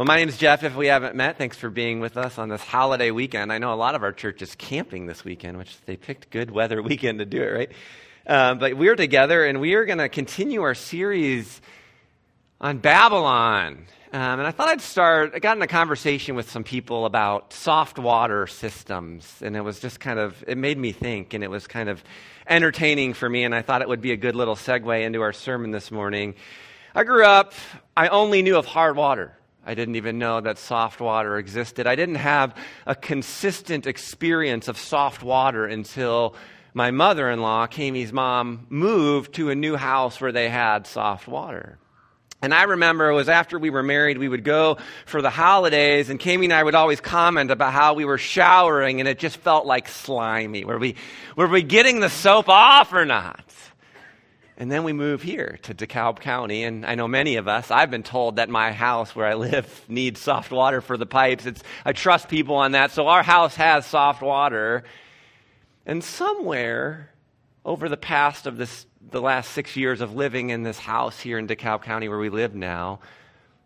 Well, my name is Jeff. If we haven't met, thanks for being with us on this holiday weekend. I know a lot of our church is camping this weekend, which they picked good weather weekend to do it, right? Um, but we're together and we are going to continue our series on Babylon. Um, and I thought I'd start, I got in a conversation with some people about soft water systems. And it was just kind of, it made me think and it was kind of entertaining for me. And I thought it would be a good little segue into our sermon this morning. I grew up, I only knew of hard water. I didn't even know that soft water existed. I didn't have a consistent experience of soft water until my mother in law, Kamie's mom, moved to a new house where they had soft water. And I remember it was after we were married, we would go for the holidays, and Kamie and I would always comment about how we were showering and it just felt like slimy. Were we, were we getting the soap off or not? And then we move here to DeKalb County, and I know many of us, I've been told that my house where I live needs soft water for the pipes. It's, I trust people on that, so our house has soft water. And somewhere over the past of this, the last six years of living in this house here in DeKalb County where we live now,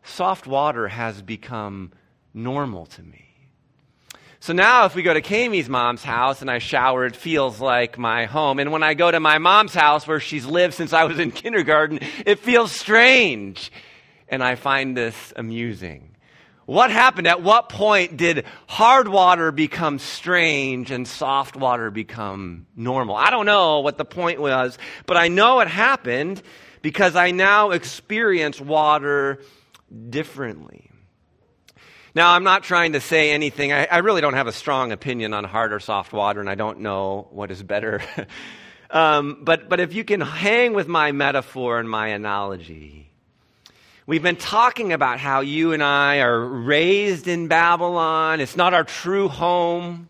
soft water has become normal to me. So now, if we go to Kamie's mom's house and I shower, it feels like my home. And when I go to my mom's house where she's lived since I was in kindergarten, it feels strange. And I find this amusing. What happened? At what point did hard water become strange and soft water become normal? I don't know what the point was, but I know it happened because I now experience water differently. Now, I'm not trying to say anything. I, I, really don't have a strong opinion on hard or soft water, and I don't know what is better. um, but, but if you can hang with my metaphor and my analogy, we've been talking about how you and I are raised in Babylon. It's not our true home.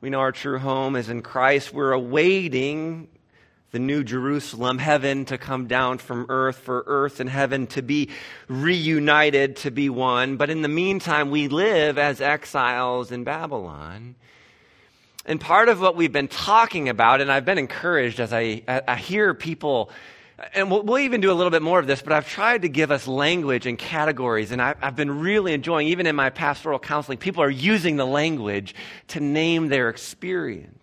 We know our true home is in Christ. We're awaiting the new Jerusalem, heaven to come down from earth, for earth and heaven to be reunited, to be one. But in the meantime, we live as exiles in Babylon. And part of what we've been talking about, and I've been encouraged as I, I hear people, and we'll, we'll, even do a little bit more of this, but I've tried to give us language and categories, and I, I've been really enjoying, even in my pastoral counseling, people are using the language to name their experience.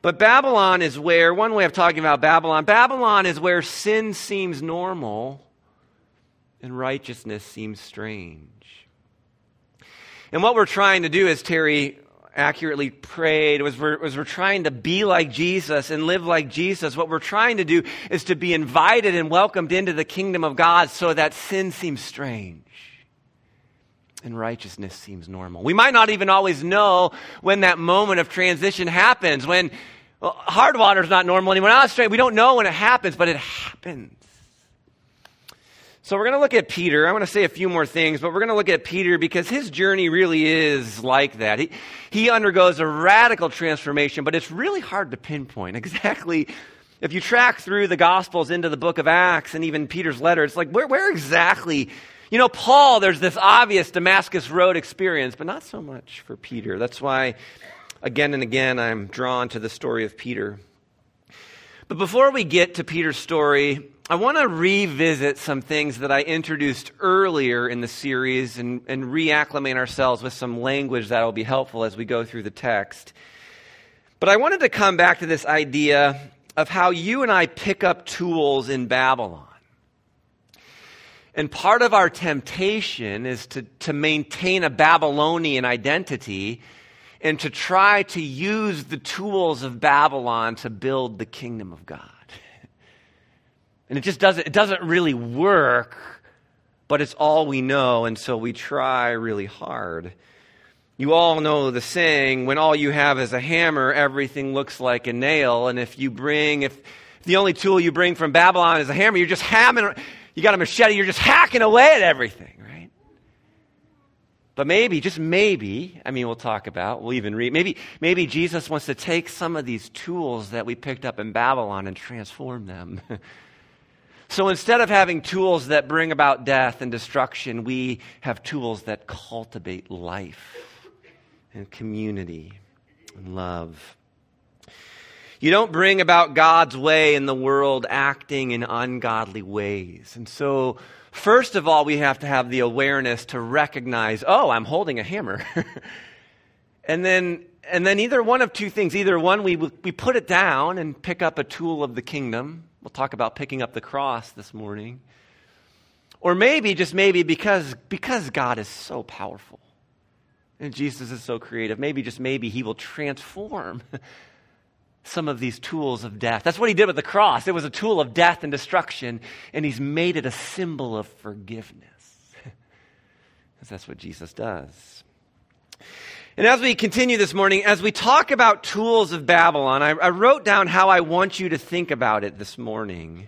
But Babylon is where, one way of talking about Babylon, Babylon is where sin seems normal and righteousness seems strange. And what we're trying to do, as Terry accurately prayed, was we're, was we're trying to be like Jesus and live like Jesus. What we're trying to do is to be invited and welcomed into the kingdom of God so that sin seems strange and righteousness seems normal. We might not even always know when that moment of transition happens. When well, hard water is not normal anymore. Now straight. We don't know when it happens, but it happens. So we're going to look at Peter. I'm going to say a few more things, but we're going to look at Peter because his journey really is like that. He, he undergoes a radical transformation, but it's really hard to pinpoint exactly. If you track through the Gospels into the book of Acts and even Peter's letter, it's like, where, where exactly you know, Paul, there's this obvious Damascus Road experience, but not so much for Peter. That's why, again and again, I'm drawn to the story of Peter. But before we get to Peter's story, I want to revisit some things that I introduced earlier in the series and, and reacclimate ourselves with some language that will be helpful as we go through the text. But I wanted to come back to this idea of how you and I pick up tools in Babylon. And part of our temptation is to, to maintain a Babylonian identity and to try to use the tools of Babylon to build the kingdom of God. And it just doesn't, it doesn't really work, but it's all we know, and so we try really hard. You all know the saying, when all you have is a hammer, everything looks like a nail. And if you bring, if the only tool you bring from Babylon is a hammer, you're just hammering, you got a machete, you're just hacking away at everything, right? But maybe, just maybe, I mean, we'll talk about, we'll even read, maybe, maybe Jesus wants to take some of these tools that we picked up in Babylon and transform them. so instead of having tools that bring about death and destruction, we have tools that cultivate life and community and love. You don't bring about God's way in the world acting in ungodly ways. And so, First of all, we have to have the awareness to recognize, oh, I'm holding a hammer. and then and then either one of two things. Either one, we, we put it down and pick up a tool of the kingdom. We'll talk about picking up the cross this morning. Or maybe, just maybe, because, because God is so powerful and Jesus is so creative, maybe, just maybe, he will transform some of these tools of death. That's what he did with the cross. It was a tool of death and destruction, and he's made it a symbol of forgiveness. Because that's what Jesus does. And as we continue this morning, as we talk about tools of Babylon, I, I wrote down how I want you to think about it this morning.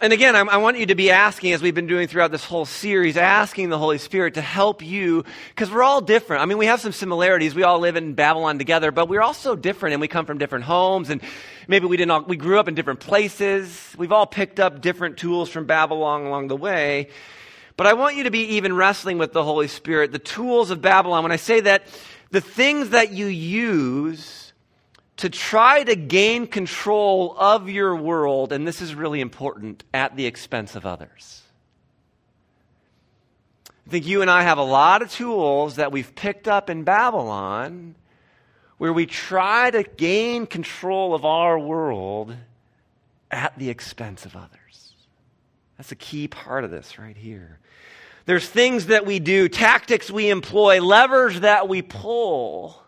And again, I, want you to be asking, as we've been doing throughout this whole series, asking the Holy Spirit to help you, because we're all different. I mean, we have some similarities. We all live in Babylon together, but we're all so different, and we come from different homes, and maybe we didn't all, we grew up in different places. We've all picked up different tools from Babylon along the way. But I want you to be even wrestling with the Holy Spirit, the tools of Babylon. When I say that, the things that you use to try to gain control of your world, and this is really important, at the expense of others. I think you and I have a lot of tools that we've picked up in Babylon where we try to gain control of our world at the expense of others. That's a key part of this right here. There's things that we do, tactics we employ, levers that we pull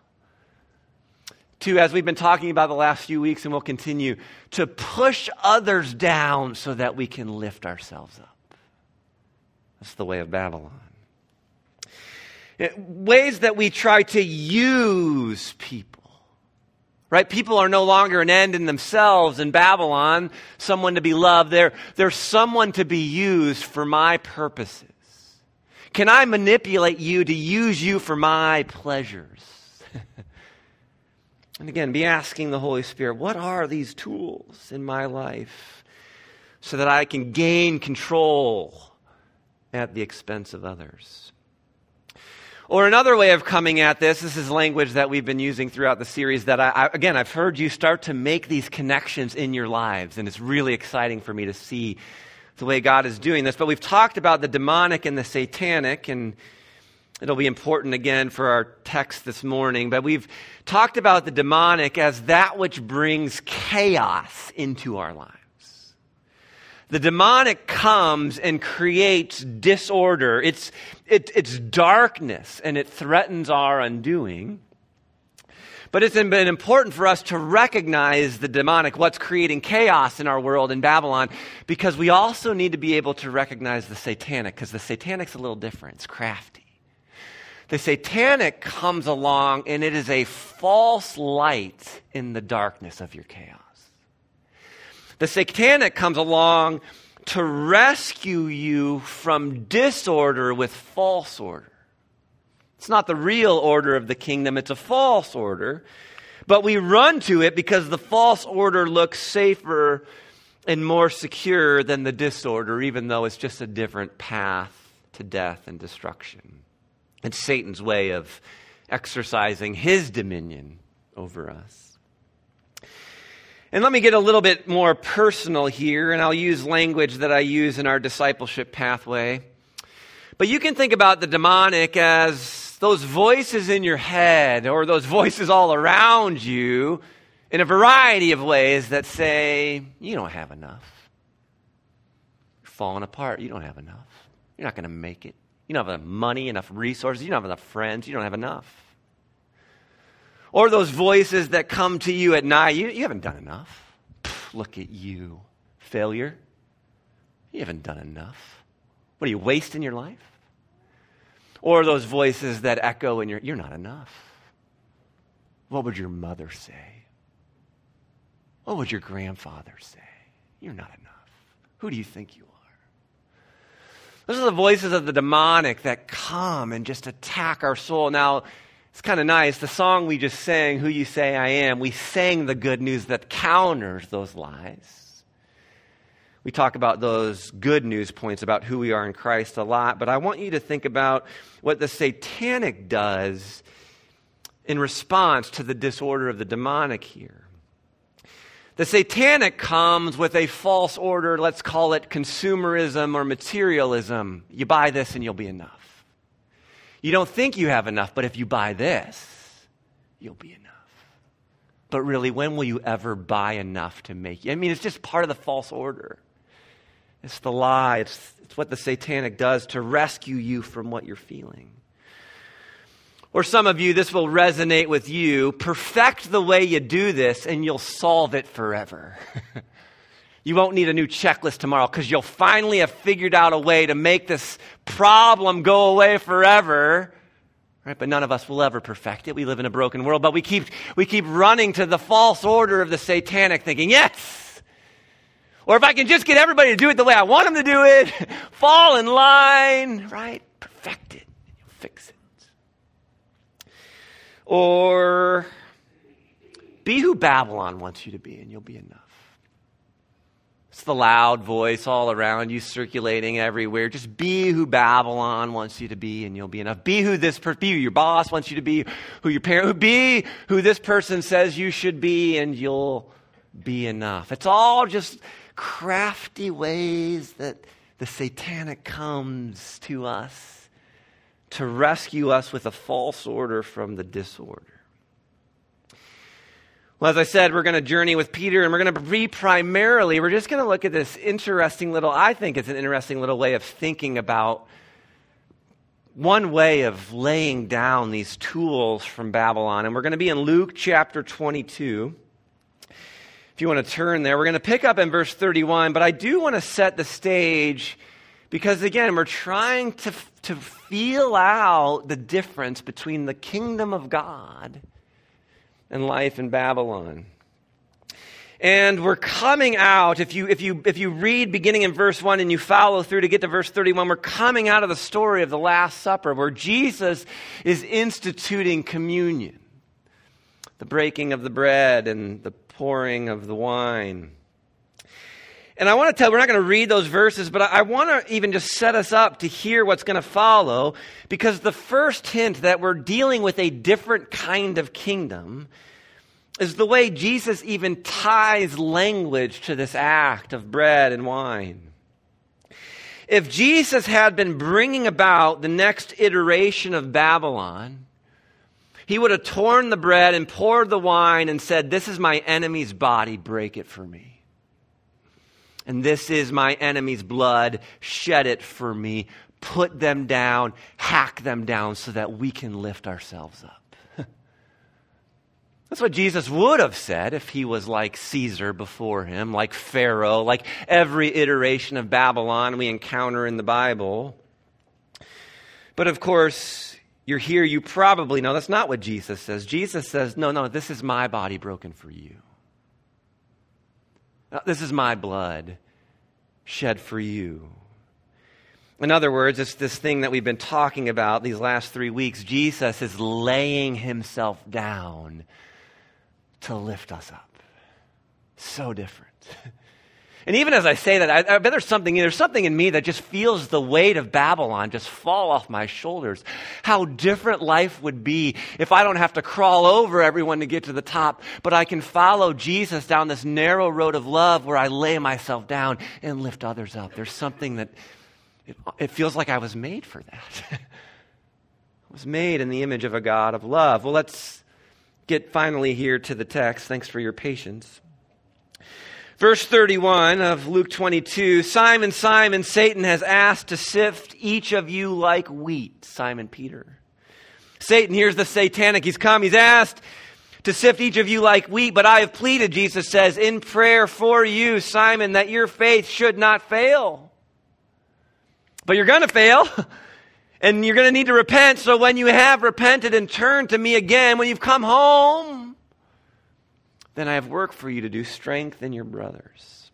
to, as we've been talking about the last few weeks and we'll continue, to push others down so that we can lift ourselves up. That's the way of Babylon. Eh, ways that we try to use people. Right? People are no longer an end in themselves in Babylon, someone to be loved. They're, they're someone to be used for my purposes. Can I manipulate you to use you for my pleasures? And again, be asking the Holy Spirit, what are these tools in my life so that I can gain control at the expense of others? Or another way of coming at this, this is language that we've been using throughout the series that I, I, again, I've heard you start to make these connections in your lives, and it's really exciting for me to see the way God is doing this. But we've talked about the demonic and the satanic, and It'll be important again for our text this morning, but we've talked about the demonic as that which brings chaos into our lives. The demonic comes and creates disorder. It's, it, it's darkness and it threatens our undoing. But it's been important for us to recognize the demonic, what's creating chaos in our world in Babylon, because we also need to be able to recognize the satanic, because the satanic's a little different. It's crafty. The satanic comes along and it is a false light in the darkness of your chaos. The satanic comes along to rescue you from disorder with false order. It's not the real order of the kingdom, it's a false order. But we run to it because the false order looks safer and more secure than the disorder, even though it's just a different path to death and destruction. It's Satan's way of exercising his dominion over us. And let me get a little bit more personal here, and I'll use language that I use in our discipleship pathway. But you can think about the demonic as those voices in your head or those voices all around you in a variety of ways that say, You don't have enough. You're falling apart. You don't have enough. You're not going to make it. You don't have enough money, enough resources. You don't have enough friends. You don't have enough. Or those voices that come to you at night. You, you haven't done enough. Pff, look at you. Failure. You haven't done enough. What are you wasting your life? Or those voices that echo in your, you're not enough. What would your mother say? What would your grandfather say? You're not enough. Who do you think you? Those are the voices of the demonic that come and just attack our soul. Now, it's kind of nice. The song we just sang, Who You Say I Am, we sang the good news that counters those lies. We talk about those good news points about who we are in Christ a lot, but I want you to think about what the satanic does in response to the disorder of the demonic here. The satanic comes with a false order, let's call it consumerism or materialism. You buy this and you'll be enough. You don't think you have enough, but if you buy this, you'll be enough. But really, when will you ever buy enough to make you? I mean, it's just part of the false order. It's the lie. It's, it's what the satanic does to rescue you from what you're feeling. Or some of you, this will resonate with you. Perfect the way you do this, and you'll solve it forever. you won't need a new checklist tomorrow because you'll finally have figured out a way to make this problem go away forever. Right? But none of us will ever perfect it. We live in a broken world, but we keep, we keep running to the false order of the satanic, thinking, yes! Or if I can just get everybody to do it the way I want them to do it, fall in line, right? Perfect it. You'll fix it. Or be who Babylon wants you to be, and you'll be enough. It's the loud voice all around you, circulating everywhere. Just be who Babylon wants you to be, and you'll be enough. Be who this person, be who your boss wants you to be, who your parent, be who this person says you should be, and you'll be enough. It's all just crafty ways that the satanic comes to us to rescue us with a false order from the disorder. Well, as I said, we're going to journey with Peter, and we're going to be primarily, we're just going to look at this interesting little, I think it's an interesting little way of thinking about one way of laying down these tools from Babylon. And we're going to be in Luke chapter 22. If you want to turn there, we're going to pick up in verse 31, but I do want to set the stage because again, we're trying to, to feel out the difference between the kingdom of God and life in Babylon. And we're coming out, if you, if, you, if you read beginning in verse 1 and you follow through to get to verse 31, we're coming out of the story of the Last Supper where Jesus is instituting communion the breaking of the bread and the pouring of the wine. And I want to tell, we're not going to read those verses, but I, want to even just set us up to hear what's going to follow, because the first hint that we're dealing with a different kind of kingdom is the way Jesus even ties language to this act of bread and wine. If Jesus had been bringing about the next iteration of Babylon, he would have torn the bread and poured the wine and said, This is my enemy's body, break it for me. And this is my enemy's blood. Shed it for me. Put them down. Hack them down so that we can lift ourselves up. That's what Jesus would have said if he was like Caesar before him, like Pharaoh, like every iteration of Babylon we encounter in the Bible. But of course, you're here, you probably know that's not what Jesus says. Jesus says, No, no, this is my body broken for you. Uh, this is my blood shed for you. In other words, it's this thing that we've been talking about these last three weeks. Jesus is laying himself down to lift us up. So different. And even as I say that, I, I, bet there's something, there's something in me that just feels the weight of Babylon just fall off my shoulders. How different life would be if I don't have to crawl over everyone to get to the top, but I can follow Jesus down this narrow road of love where I lay myself down and lift others up. There's something that it, it feels like I was made for that. I was made in the image of a God of love. Well, let's get finally here to the text. Thanks for your patience. Verse 31 of Luke 22 Simon, Simon, Satan has asked to sift each of you like wheat. Simon Peter. Satan, here's the satanic. He's come. He's asked to sift each of you like wheat, but I have pleaded, Jesus says, in prayer for you, Simon, that your faith should not fail. But you're going to fail. And you're going to need to repent. So when you have repented and turned to me again, when you've come home, then I have work for you to do. Strengthen your brothers.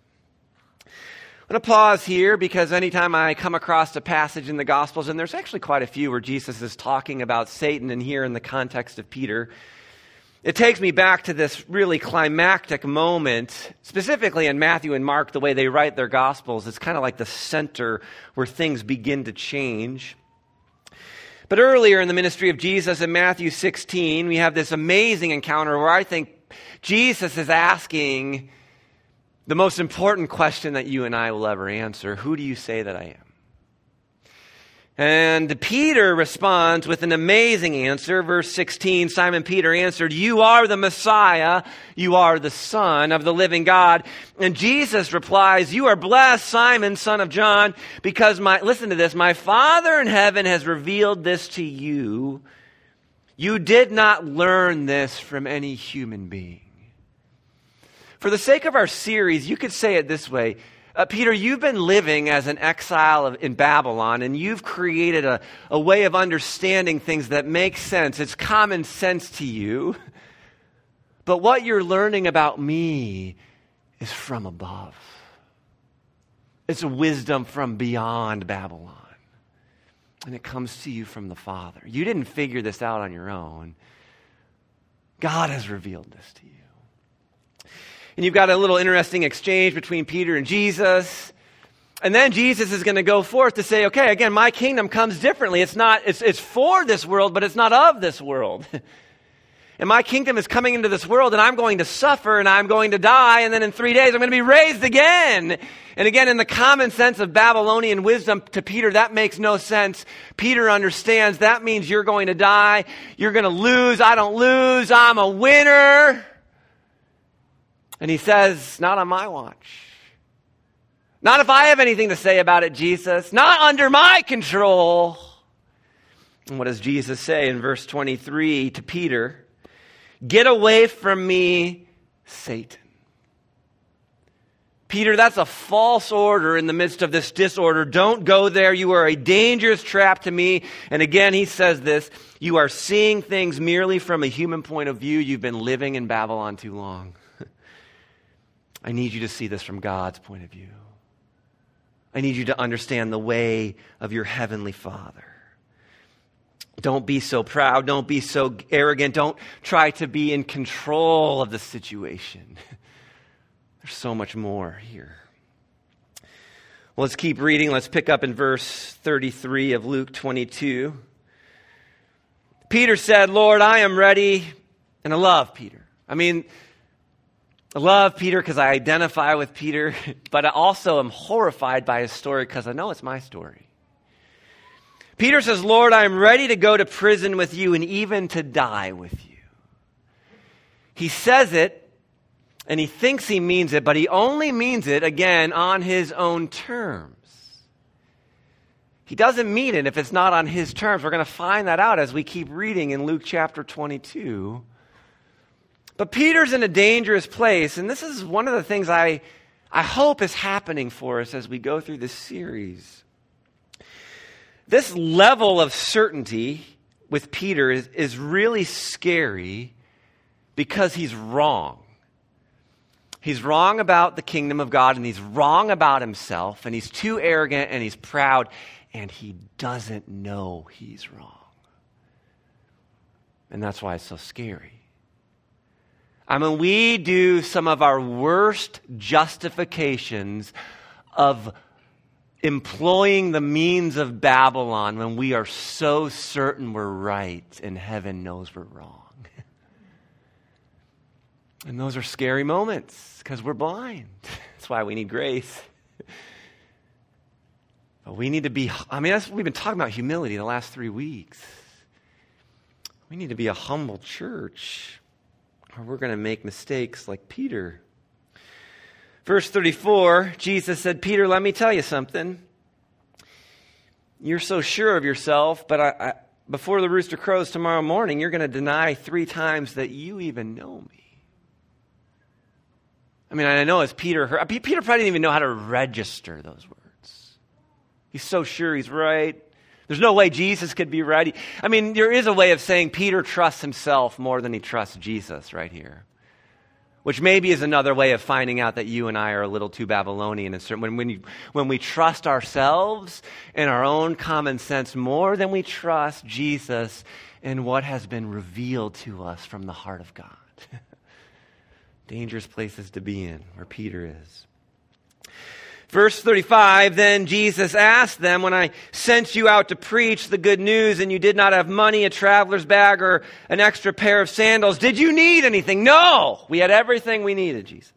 I'm going to pause here because anytime I come across a passage in the Gospels, and there's actually quite a few where Jesus is talking about Satan, and here in the context of Peter, it takes me back to this really climactic moment, specifically in Matthew and Mark, the way they write their Gospels. It's kind of like the center where things begin to change. But earlier in the ministry of Jesus in Matthew 16, we have this amazing encounter where I think Jesus is asking the most important question that you and I will ever answer Who do you say that I am? And Peter responds with an amazing answer. Verse 16 Simon Peter answered, You are the Messiah. You are the Son of the living God. And Jesus replies, You are blessed, Simon, son of John, because my, listen to this, my Father in heaven has revealed this to you. You did not learn this from any human being. For the sake of our series, you could say it this way uh, Peter, you've been living as an exile of, in Babylon, and you've created a, a way of understanding things that makes sense. It's common sense to you. But what you're learning about me is from above. It's a wisdom from beyond Babylon. And it comes to you from the Father. You didn't figure this out on your own. God has revealed this to you. And you've got a little interesting exchange between Peter and Jesus. And then Jesus is going to go forth to say, okay, again, my kingdom comes differently. It's not, it's, it's for this world, but it's not of this world. and my kingdom is coming into this world and I'm going to suffer and I'm going to die. And then in three days, I'm going to be raised again. And again, in the common sense of Babylonian wisdom to Peter, that makes no sense. Peter understands that means you're going to die. You're going to lose. I don't lose. I'm a winner. And he says, Not on my watch. Not if I have anything to say about it, Jesus. Not under my control. And what does Jesus say in verse 23 to Peter? Get away from me, Satan. Peter, that's a false order in the midst of this disorder. Don't go there. You are a dangerous trap to me. And again, he says this You are seeing things merely from a human point of view. You've been living in Babylon too long. I need you to see this from God's point of view. I need you to understand the way of your heavenly Father. Don't be so proud. Don't be so arrogant. Don't try to be in control of the situation. There's so much more here. Well, let's keep reading. Let's pick up in verse 33 of Luke 22. Peter said, Lord, I am ready. And I love Peter. I mean, I love Peter because I identify with Peter, but I also am horrified by his story because I know it's my story. Peter says, Lord, I am ready to go to prison with you and even to die with you. He says it and he thinks he means it, but he only means it, again, on his own terms. He doesn't mean it if it's not on his terms. We're going to find that out as we keep reading in Luke chapter 22. But Peter's in a dangerous place, and this is one of the things I, I hope is happening for us as we go through this series. This level of certainty with Peter is, is really scary because he's wrong. He's wrong about the kingdom of God, and he's wrong about himself, and he's too arrogant, and he's proud, and he doesn't know he's wrong. And that's why it's so scary. I mean, we do some of our worst justifications of employing the means of Babylon when we are so certain we're right and heaven knows we're wrong. and those are scary moments because we're blind. That's why we need grace. But we need to be, I mean, we've been talking about humility the last three weeks. We need to be a humble church or we're going to make mistakes like Peter. Verse 34, Jesus said, Peter, let me tell you something. You're so sure of yourself, but I, I, before the rooster crows tomorrow morning, you're going to deny three times that you even know me. I mean, I know as Peter heard, Peter probably didn't even know how to register those words. He's so sure he's right. There's no way Jesus could be right. I mean, there is a way of saying Peter trusts himself more than he trusts Jesus right here. Which maybe is another way of finding out that you and I are a little too Babylonian. When, when, you, when we trust ourselves and our own common sense more than we trust Jesus and what has been revealed to us from the heart of God. Dangerous places to be in, where Peter is. Verse 35 Then Jesus asked them, When I sent you out to preach the good news and you did not have money, a traveler's bag, or an extra pair of sandals, did you need anything? No! We had everything we needed, Jesus.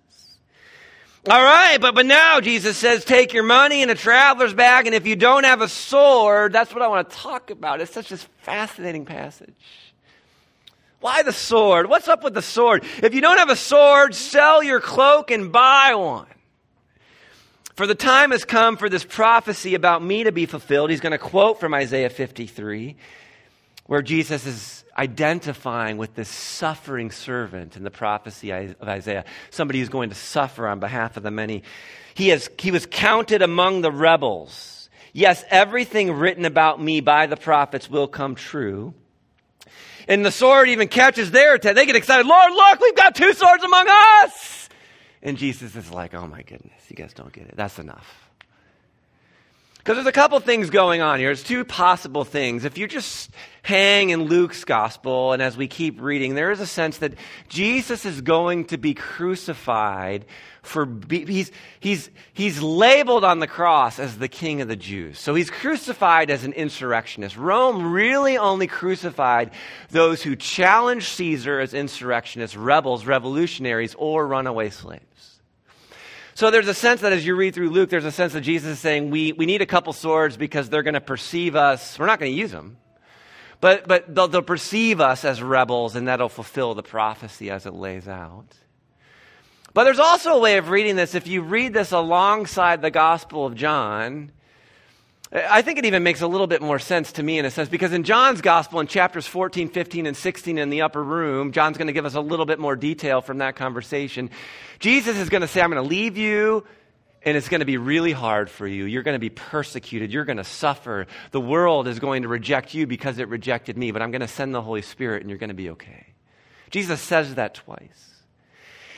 All right, but, but now Jesus says, take your money and a traveler's bag, and if you don't have a sword, that's what I want to talk about. It's such a fascinating passage. Why the sword? What's up with the sword? If you don't have a sword, sell your cloak and buy one. For the time has come for this prophecy about me to be fulfilled. He's going to quote from Isaiah 53, where Jesus is identifying with this suffering servant in the prophecy of Isaiah, somebody who's going to suffer on behalf of the many. He, has, he was counted among the rebels. Yes, everything written about me by the prophets will come true. And the sword even catches their attention. They get excited. Lord, look, we've got two swords among us. And Jesus is like, oh my goodness, you guys don't get it. That's enough. Because there's a couple things going on here. There's two possible things. If you just hang in Luke's gospel, and as we keep reading, there is a sense that Jesus is going to be crucified for, he's, he's, he's labeled on the cross as the king of the Jews. So he's crucified as an insurrectionist. Rome really only crucified those who challenged Caesar as insurrectionists, rebels, revolutionaries, or runaway slaves. So there's a sense that as you read through Luke, there's a sense that Jesus is saying we, we need a couple swords because they're going to perceive us. We're not going to use them. But, but they'll, they'll perceive us as rebels, and that'll fulfill the prophecy as it lays out. But there's also a way of reading this. If you read this alongside the Gospel of John, I think it even makes a little bit more sense to me in a sense because in John's gospel, in chapters 14, 15, and 16 in the upper room, John's going to give us a little bit more detail from that conversation. Jesus is going to say, I'm going to leave you, and it's going to be really hard for you. You're going to be persecuted. You're going to suffer. The world is going to reject you because it rejected me, but I'm going to send the Holy Spirit, and you're going to be okay. Jesus says that twice.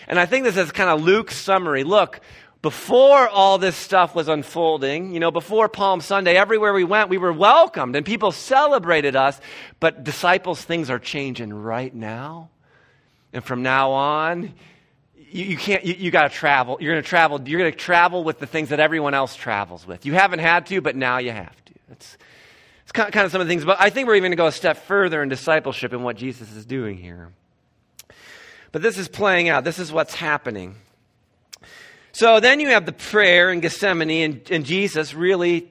And I think this is kind of Luke's summary. Look, before all this stuff was unfolding, you know, before Palm Sunday, everywhere we went, we were welcomed and people celebrated us. But disciples, things are changing right now. And from now on, you, you can't, you, you got to travel. You're going to travel. You're going to travel with the things that everyone else travels with. You haven't had to, but now you have to. It's, it's kind of some of the things. But I think we're even going to go a step further in discipleship in what Jesus is doing here. But this is playing out. This is what's happening. So then you have the prayer in Gethsemane, and, and Jesus really,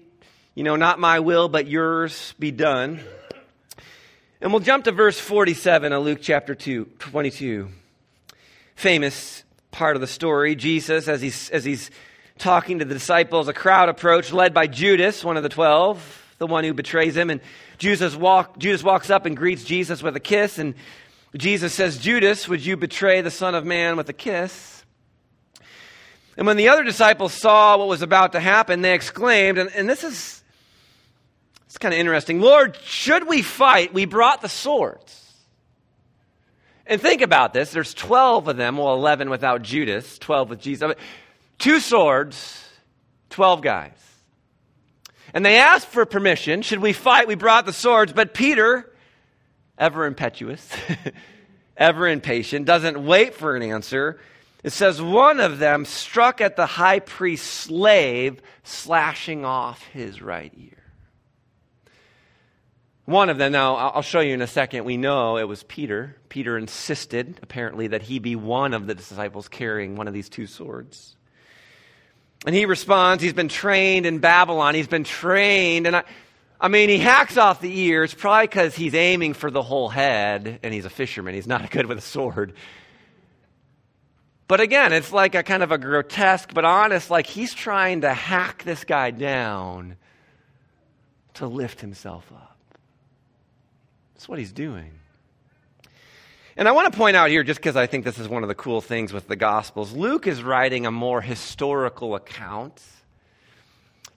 you know, not my will, but yours be done. And we'll jump to verse 47 of Luke chapter 2, 22. Famous part of the story. Jesus, as he's, as he's talking to the disciples, a crowd approached, led by Judas, one of the twelve, the one who betrays him. And Jesus, walk, Judas walks up and greets Jesus with a kiss. And Jesus says, Judas, would you betray the Son of Man with a kiss? And when the other disciples saw what was about to happen, they exclaimed, and, and this is it's kind of interesting Lord, should we fight? We brought the swords. And think about this there's 12 of them, well, 11 without Judas, 12 with Jesus. Two swords, 12 guys. And they asked for permission. Should we fight? We brought the swords. But Peter, ever impetuous, ever impatient, doesn't wait for an answer. It says one of them struck at the high priest's slave, slashing off his right ear. One of them, now I'll show you in a second, we know it was Peter. Peter insisted, apparently, that he be one of the disciples carrying one of these two swords. And he responds, he's been trained in Babylon. He's been trained, and I, I mean, he hacks off the ears probably because he's aiming for the whole head and he's a fisherman. He's not good with a sword. But again, it's like a kind of a grotesque but honest, like he's trying to hack this guy down to lift himself up. That's what he's doing. And I want to point out here, just because I think this is one of the cool things with the Gospels, Luke is writing a more historical account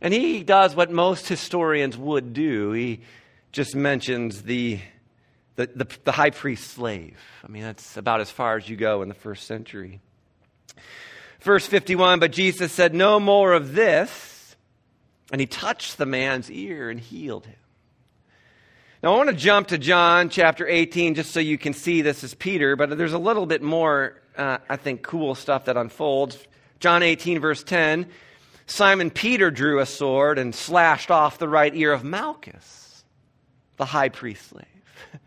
and he does what most historians would do. He just mentions the, the, the, the high priest slave. I mean, that's about as far as you go in the first century. Verse 51 But Jesus said, No more of this. And he touched the man's ear and healed him. Now, I want to jump to John chapter 18 just so you can see this is Peter, but there's a little bit more, uh, I think, cool stuff that unfolds. John 18, verse 10 Simon Peter drew a sword and slashed off the right ear of Malchus, the high priest slave.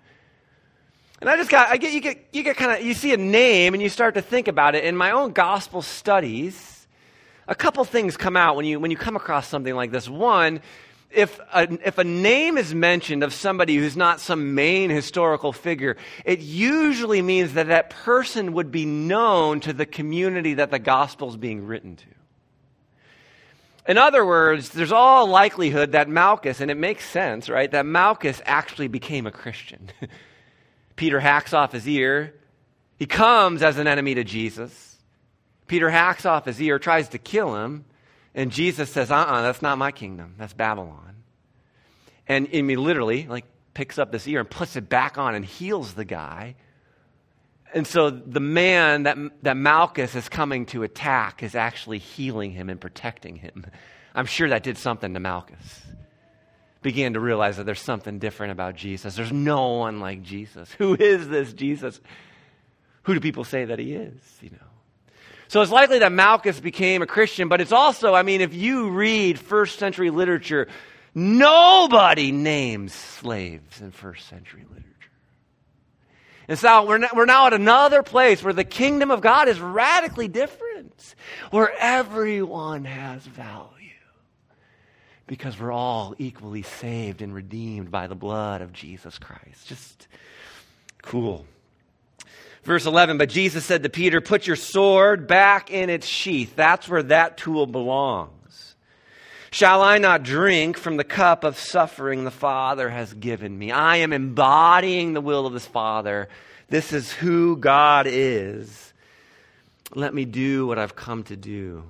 And I just got, I get, you get, you get kind of, you see a name and you start to think about it. In my own gospel studies, a couple things come out when you, when you come across something like this. One, if a, if a name is mentioned of somebody who's not some main historical figure, it usually means that that person would be known to the community that the gospel is being written to. In other words, there's all likelihood that Malchus, and it makes sense, right, that Malchus actually became a Christian. Peter hacks off his ear. He comes as an enemy to Jesus. Peter hacks off his ear, tries to kill him. And Jesus says, uh uh-uh, uh, that's not my kingdom. That's Babylon. And he literally, like, picks up this ear and puts it back on and heals the guy. And so the man that, that Malchus is coming to attack is actually healing him and protecting him. I'm sure that did something to Malchus. Began to realize that there's something different about Jesus. There's no one like Jesus. Who is this Jesus? Who do people say that he is? You know. So it's likely that Malchus became a Christian, but it's also, I mean, if you read first century literature, nobody names slaves in first century literature. And so we're, we're now at another place where the kingdom of God is radically different, where everyone has value because we're all equally saved and redeemed by the blood of Jesus Christ. Just cool. Verse 11, but Jesus said to Peter, Put your sword back in its sheath. That's where that tool belongs. Shall I not drink from the cup of suffering the Father has given me? I am embodying the will of His Father. This is who God is. Let me do what I've come to do.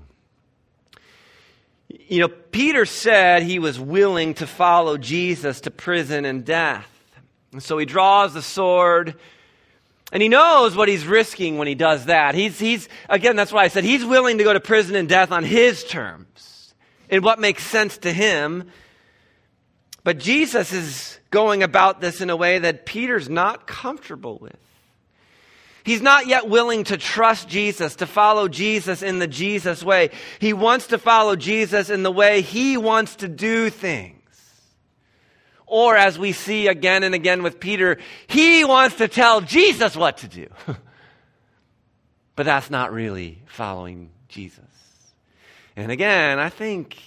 You know, Peter said he was willing to follow Jesus to prison and death. And so he draws the sword and he knows what he's risking when he does that. He's, he's, again, that's why I said he's willing to go to prison and death on his terms, in what makes sense to him. But Jesus is going about this in a way that Peter's not comfortable with. He's not yet willing to trust Jesus, to follow Jesus in the Jesus way. He wants to follow Jesus in the way he wants to do things. Or, as we see again and again with Peter, he wants to tell Jesus what to do. but that's not really following Jesus. And again, I think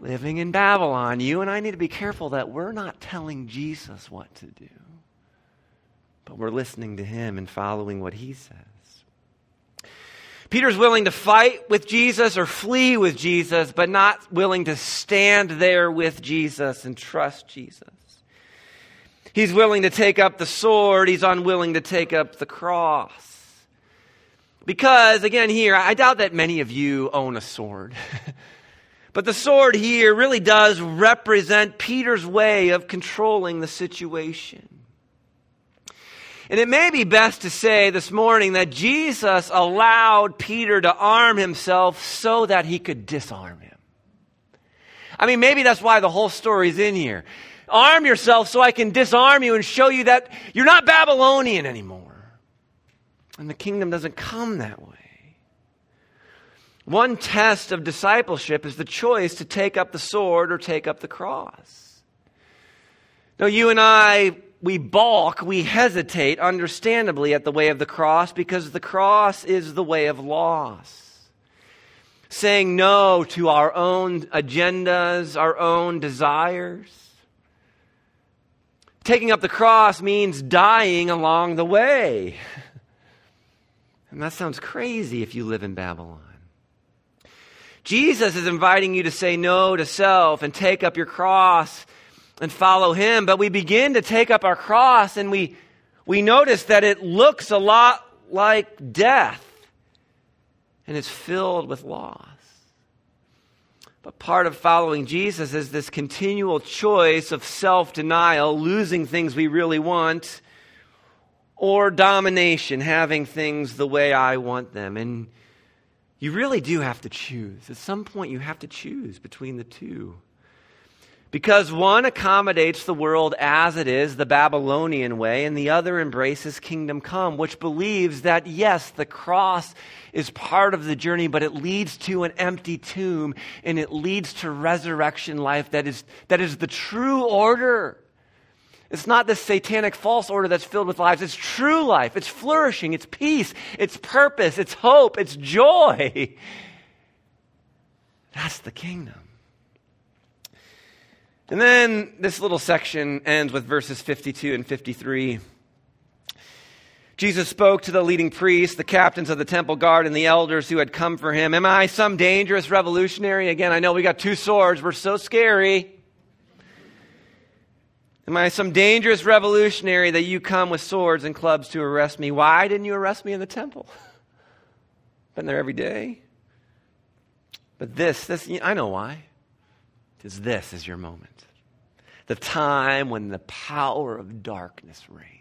living in Babylon, you and I need to be careful that we're not telling Jesus what to do, but we're listening to him and following what he says. Peter's willing to fight with Jesus or flee with Jesus, but not willing to stand there with Jesus and trust Jesus. He's willing to take up the sword, he's unwilling to take up the cross. Because, again, here, I doubt that many of you own a sword. but the sword here really does represent Peter's way of controlling the situation. And it may be best to say this morning that Jesus allowed Peter to arm himself so that he could disarm him. I mean, maybe that's why the whole story's in here. Arm yourself so I can disarm you and show you that you're not Babylonian anymore. And the kingdom doesn't come that way. One test of discipleship is the choice to take up the sword or take up the cross. Now, you and I we balk, we hesitate, understandably, at the way of the cross because the cross is the way of loss. Saying no to our own agendas, our own desires. Taking up the cross means dying along the way. And that sounds crazy if you live in Babylon. Jesus is inviting you to say no to self and take up your cross and follow him, but we begin to take up our cross and we, we notice that it looks a lot like death and it's filled with loss. But part of following Jesus is this continual choice of self denial, losing things we really want, or domination, having things the way I want them. And you really do have to choose. At some point, you have to choose between the two. Because one accommodates the world as it is, the Babylonian way, and the other embraces kingdom come, which believes that, yes, the cross is part of the journey, but it leads to an empty tomb and it leads to resurrection life that is, that is the true order. It's not this satanic false order that's filled with lies. It's true life. It's flourishing. It's peace. It's purpose. It's hope. It's joy. That's the kingdom. And then this little section ends with verses 52 and 53. Jesus spoke to the leading priests, the captains of the temple guard, and the elders who had come for him. Am I some dangerous revolutionary? Again, I know we got two swords. We're so scary. Am I some dangerous revolutionary that you come with swords and clubs to arrest me? Why didn't you arrest me in the temple? Been there every day. But this, this, I know why. Because this is your moment. The time when the power of darkness reigns.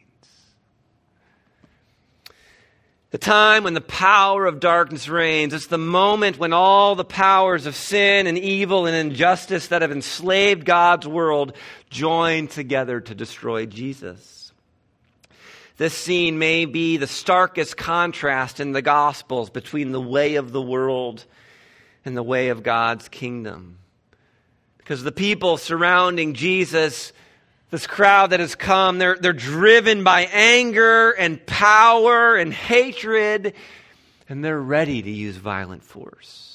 The time when the power of darkness reigns. It's the moment when all the powers of sin and evil and injustice that have enslaved God's world join together to destroy Jesus. This scene may be the starkest contrast in the Gospels between the way of the world and the way of God's kingdom. Because the people surrounding Jesus this crowd that has come, they're, they're driven by anger and power and hatred, and they're ready to use violent force.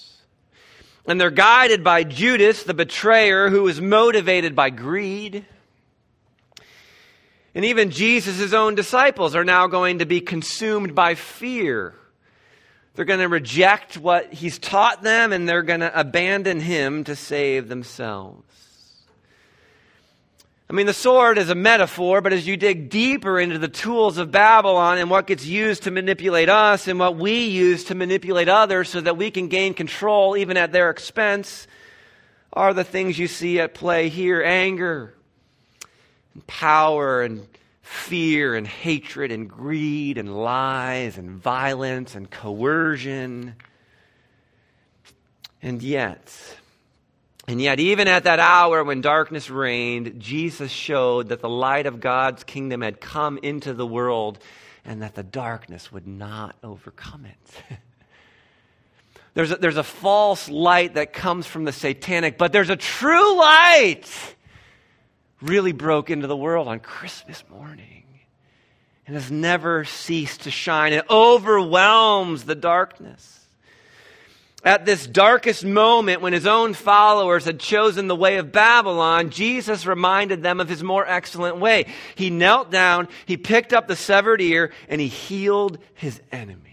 And they're guided by Judas, the betrayer, who is motivated by greed. And even Jesus' own disciples are now going to be consumed by fear. They're going to reject what he's taught them and they're going to abandon him to save themselves. I mean, the sword is a metaphor, but as you dig deeper into the tools of Babylon and what gets used to manipulate us and what we use to manipulate others so that we can gain control even at their expense, are the things you see at play here anger, and power, and fear, and hatred, and greed, and lies, and violence, and coercion. And yet, and yet, even at that hour when darkness reigned, Jesus showed that the light of God's kingdom had come into the world and that the darkness would not overcome it. there's, a, there's a false light that comes from the satanic, but there's a true light really broke into the world on Christmas morning and has never ceased to shine. It overwhelms the darkness at this darkest moment when his own followers had chosen the way of Babylon, Jesus reminded them of his more excellent way. He knelt down, he picked up the severed ear, and he healed his enemy.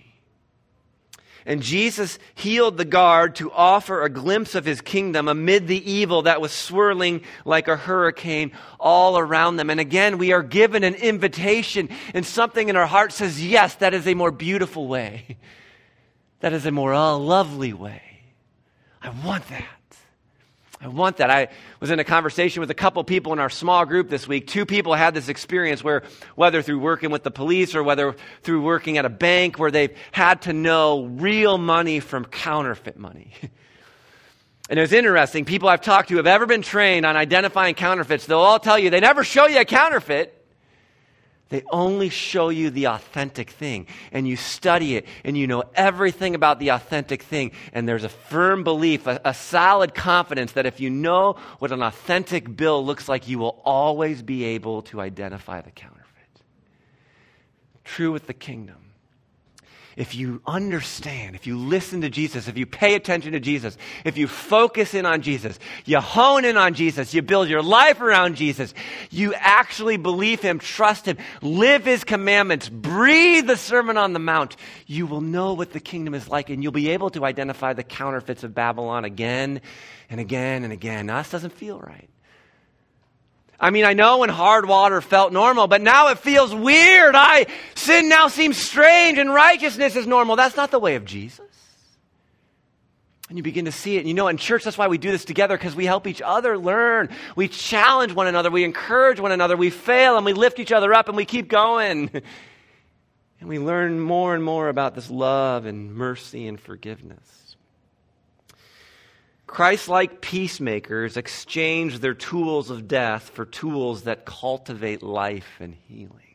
And Jesus healed the guard to offer a glimpse of his kingdom amid the evil that was swirling like a hurricane all around them. And again, we are given an invitation, and something in our heart says, yes, that is a more beautiful way. That is a more lovely way. I want that. I want that. I was in a conversation with a couple people in our small group this week. Two people had this experience where, whether through working with the police or whether through working at a bank, where they've had to know real money from counterfeit money. And it was interesting. People I've talked to have ever been trained on identifying counterfeits. They'll all tell you they never show you a counterfeit. They only show you the authentic thing, and you study it, and you know everything about the authentic thing. And there's a firm belief, a, a, solid confidence that if you know what an authentic bill looks like, you will always be able to identify the counterfeit. True with the kingdom if you understand, if you listen to Jesus, if you pay attention to Jesus, if you focus in on Jesus, you hone in on Jesus, you build your life around Jesus, you actually believe Him, trust Him, live His commandments, breathe the Sermon on the Mount, you will know what the kingdom is like and you'll be able to identify the counterfeits of Babylon again and again and again. Now, this doesn't feel right. I mean, I know when hard water felt normal, but now it feels weird. I sin now seems strange and righteousness is normal. That's not the way of Jesus. And you begin to see it. And you know, in church, that's why we do this together because we help each other learn. We challenge one another. We encourage one another. We fail and we lift each other up and we keep going. And we learn more and more about this love and mercy and forgiveness. Christ like peacemakers exchange their tools of death for tools that cultivate life and healing.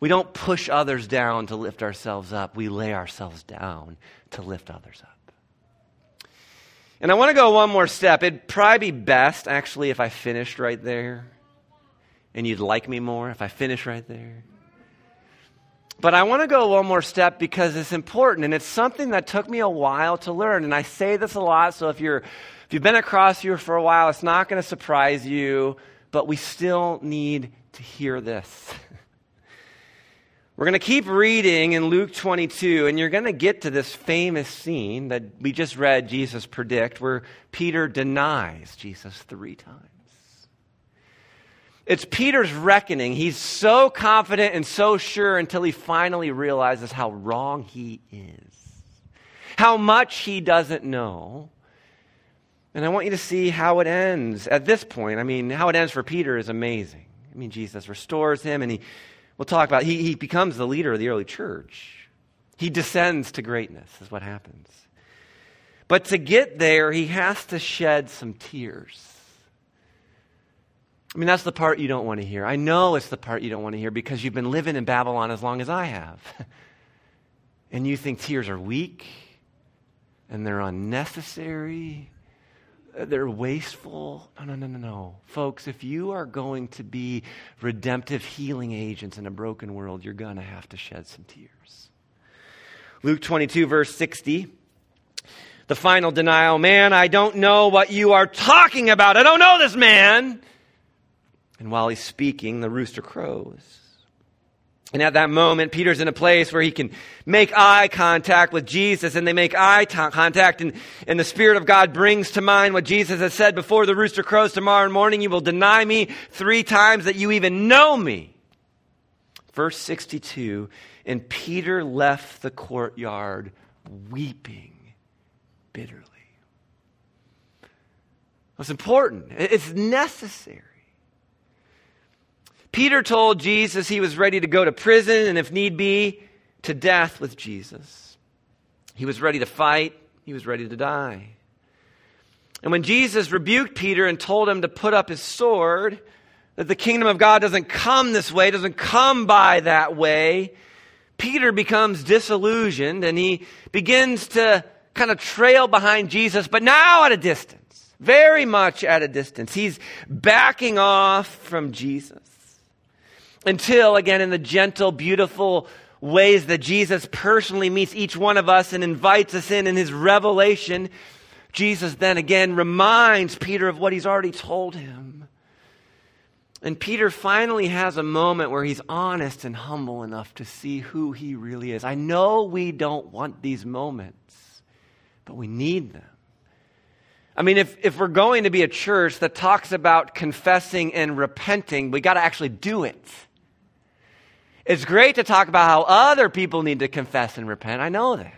We don't push others down to lift ourselves up, we lay ourselves down to lift others up. And I want to go one more step. It'd probably be best, actually, if I finished right there. And you'd like me more if I finish right there. But I want to go one more step because it's important and it's something that took me a while to learn. And I say this a lot, so if you're if you've been at Crossview for a while, it's not going to surprise you, but we still need to hear this. We're going to keep reading in Luke 22, and you're going to get to this famous scene that we just read Jesus predict, where Peter denies Jesus three times. It's Peter's reckoning. He's so confident and so sure until he finally realizes how wrong he is, how much he doesn't know. And I want you to see how it ends at this point. I mean, how it ends for Peter is amazing. I mean, Jesus restores him and he We'll talk about he, he becomes the leader of the early church. He descends to greatness, is what happens. But to get there, he has to shed some tears. I mean, that's the part you don't want to hear. I know it's the part you don't want to hear because you've been living in Babylon as long as I have. and you think tears are weak and they're unnecessary uh, they're wasteful. No, no, no, no, no. Folks, if you are going to be redemptive healing agents in a broken world, you're going to have to shed some tears. Luke 22, verse 60. The final denial Man, I don't know what you are talking about. I don't know this man. And while he's speaking, the rooster crows. And at that moment, Peter's in a place where he can make eye contact with Jesus, and they make eye t- contact, and, and the Spirit of God brings to mind what Jesus has said before the rooster crows tomorrow morning, you will deny me three times that you even know me. Verse 62 And Peter left the courtyard weeping bitterly. It's important, it's necessary. Peter told Jesus he was ready to go to prison and, if need be, to death with Jesus. He was ready to fight, he was ready to die. And when Jesus rebuked Peter and told him to put up his sword, that the kingdom of God doesn't come this way, doesn't come by that way, Peter becomes disillusioned and he begins to kind of trail behind Jesus, but now at a distance, very much at a distance. He's backing off from Jesus until, again, in the gentle, beautiful ways that Jesus personally meets each one of us and invites us in in his revelation, Jesus then again reminds Peter of what he's already told him. And Peter finally has a moment where he's honest and humble enough to see who he really is. I know we don't want these moments, but we need them. I mean, if, if we're going to be a church that talks about confessing and repenting, we got to actually do it. It's great to talk about how other people need to confess and repent. I know that.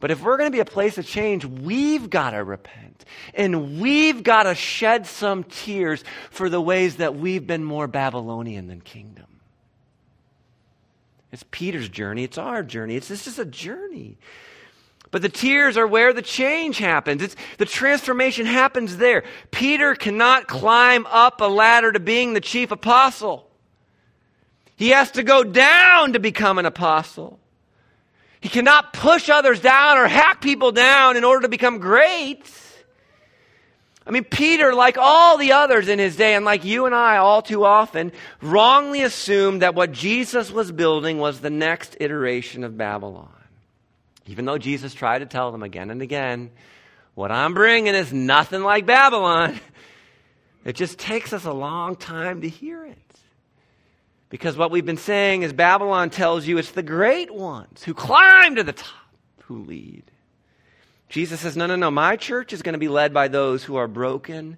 But if we're going to be a place of change, we've got to repent. And we've got to shed some tears for the ways that we've been more Babylonian than kingdom. It's Peter's journey. It's our journey. It's, this is a journey. But the tears are where the change happens. It's, the transformation happens there. Peter cannot climb up a ladder to being the chief apostle. He has to go down to become an apostle. He cannot push others down or hack people down in order to become great. I mean, Peter, like all the others in his day, and like you and I all too often, wrongly assumed that what Jesus was building was the next iteration of Babylon. Even though Jesus tried to tell them again and again, what I'm bringing is nothing like Babylon. It just takes us a long time to hear it. Because what we've been saying is Babylon tells you it's the great ones who climb to the top who lead. Jesus says, no, no, no. My church is going to be led by those who are broken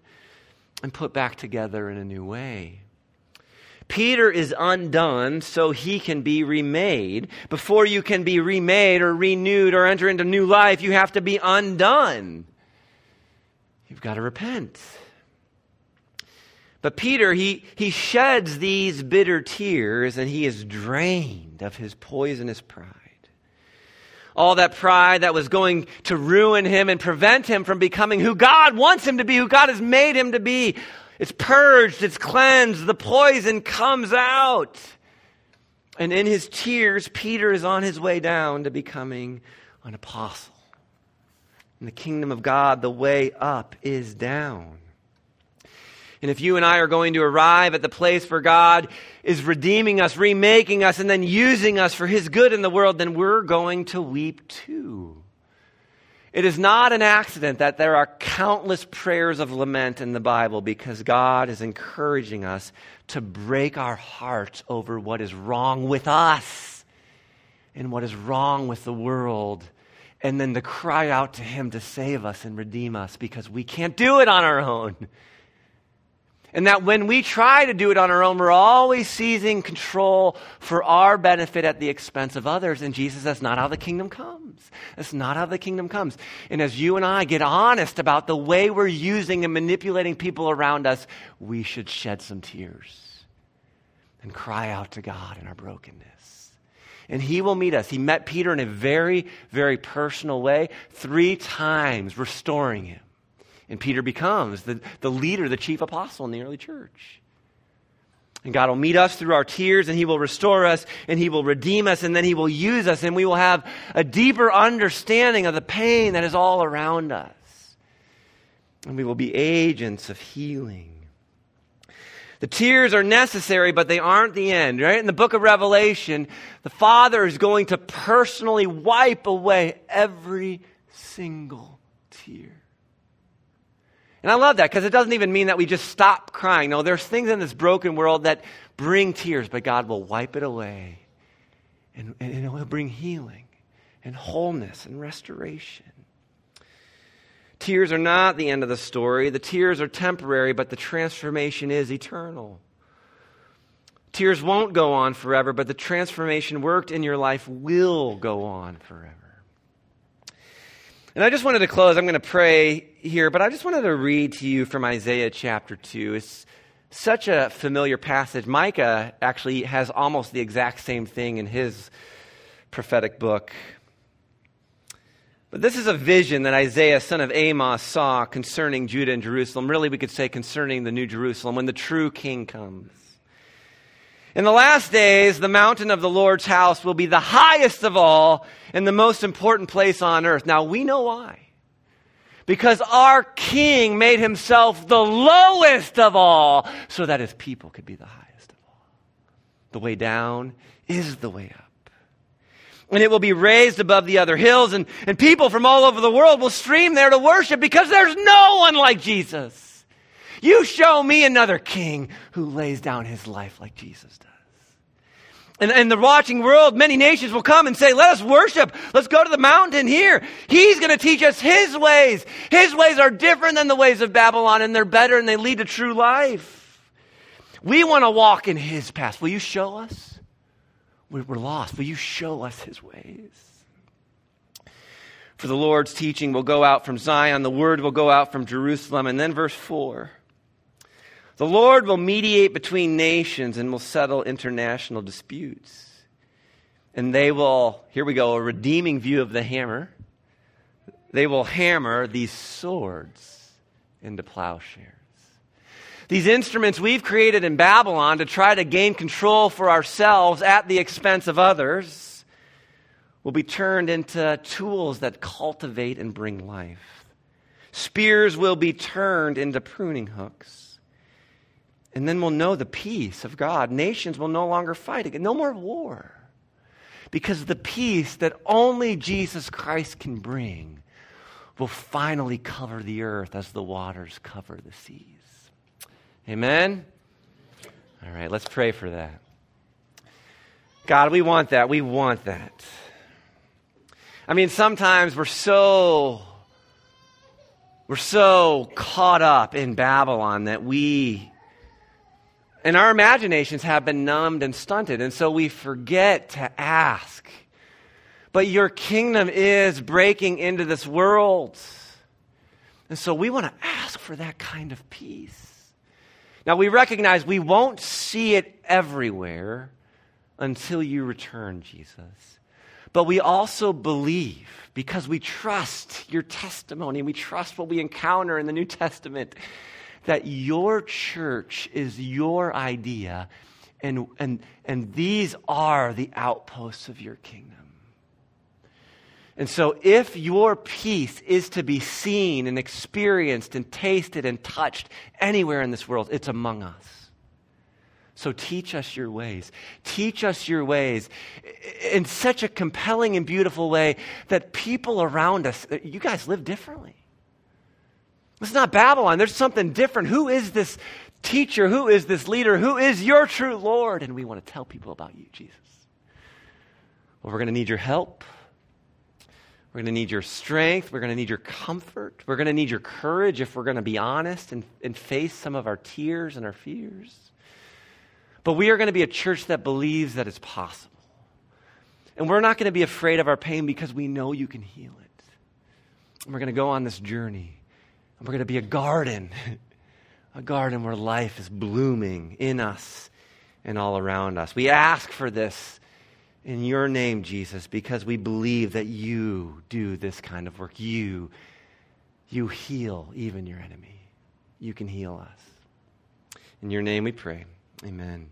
and put back together in a new way. Peter is undone so he can be remade. Before you can be remade or renewed or enter into new life, you have to be undone. You've got to repent. But Peter, he, he sheds these bitter tears and he is drained of his poisonous pride. All that pride that was going to ruin him and prevent him from becoming who God wants him to be, who God has made him to be. It's purged, it's cleansed, the poison comes out. And in his tears, Peter is on his way down to becoming an apostle. In the kingdom of God, the way up is down. And if you and I are going to arrive at the place where God is redeeming us, remaking us, and then using us for His good in the world, then we're going to weep too. It is not an accident that there are countless prayers of lament in the Bible because God is encouraging us to break our hearts over what is wrong with us and what is wrong with the world, and then to cry out to Him to save us and redeem us because we can't do it on our own. And that when we try to do it on our own, we're always seizing control for our benefit at the expense of others. And Jesus, that's not how the kingdom comes. That's not how the kingdom comes. And as you and I get honest about the way we're using and manipulating people around us, we should shed some tears and cry out to God in our brokenness. And he will meet us. He met Peter in a very, very personal way, three times, restoring him. And Peter becomes the, the leader, the chief apostle in the early church. And God will meet us through our tears, and He will restore us, and He will redeem us, and then He will use us, and we will have a deeper understanding of the pain that is all around us. And we will be agents of healing. The tears are necessary, but they aren't the end, right? In the book of Revelation, the Father is going to personally wipe away every single tear. And I love that because it doesn't even mean that we just stop crying. No, there's things in this broken world that bring tears, but God will wipe it away. And, and it will bring healing and wholeness and restoration. Tears are not the end of the story. The tears are temporary, but the transformation is eternal. Tears won't go on forever, but the transformation worked in your life will go on forever. And I just wanted to close. I'm going to pray here, but I just wanted to read to you from Isaiah chapter 2. It's such a familiar passage. Micah actually has almost the exact same thing in his prophetic book. But this is a vision that Isaiah, son of Amos, saw concerning Judah and Jerusalem. Really, we could say concerning the New Jerusalem when the true king comes. In the last days, the mountain of the Lord's house will be the highest of all and the most important place on earth. Now, we know why. Because our king made himself the lowest of all so that his people could be the highest of all. The way down is the way up. And it will be raised above the other hills, and, and people from all over the world will stream there to worship because there's no one like Jesus. You show me another king who lays down his life like Jesus does. And in the watching world, many nations will come and say, Let us worship. Let's go to the mountain here. He's going to teach us his ways. His ways are different than the ways of Babylon, and they're better and they lead to true life. We want to walk in his path. Will you show us? We're lost. Will you show us his ways? For the Lord's teaching will go out from Zion, the word will go out from Jerusalem. And then verse 4. The Lord will mediate between nations and will settle international disputes. And they will, here we go, a redeeming view of the hammer. They will hammer these swords into plowshares. These instruments we've created in Babylon to try to gain control for ourselves at the expense of others will be turned into tools that cultivate and bring life. Spears will be turned into pruning hooks. And then we'll know the peace of God. Nations will no longer fight again. No more war. Because the peace that only Jesus Christ can bring will finally cover the earth as the waters cover the seas. Amen? All right, let's pray for that. God, we want that. We want that. I mean, sometimes we're so we're so caught up in Babylon that we and our imaginations have been numbed and stunted, and so we forget to ask. But your kingdom is breaking into this world. And so we want to ask for that kind of peace. Now, we recognize we won't see it everywhere until you return, Jesus. But we also believe because we trust your testimony, and we trust what we encounter in the New Testament that your church is your idea, and, and, and these are the outposts of your kingdom. And so, if your peace is to be seen and experienced and tasted and touched anywhere in this world, it's among us. So, teach us your ways. Teach us your ways in such a compelling and beautiful way that people around us, you guys live differently. This is not Babylon. There's something different. Who is this teacher? Who is this leader? Who is your true Lord? And we want to tell people about you, Jesus. Well, we're going to need your help. We're going to need your strength. We're going to need your comfort. We're going to need your courage if we're going to be honest and, and face some of our tears and our fears. But we are going to be a church that believes that it's possible. And we're not going to be afraid of our pain because we know you can heal it. And we're going to go on this journey. We're going to be a garden, a garden where life is blooming in us and all around us. We ask for this in your name, Jesus, because we believe that you do this kind of work. You, you heal even your enemy. You can heal us. In your name we pray. Amen.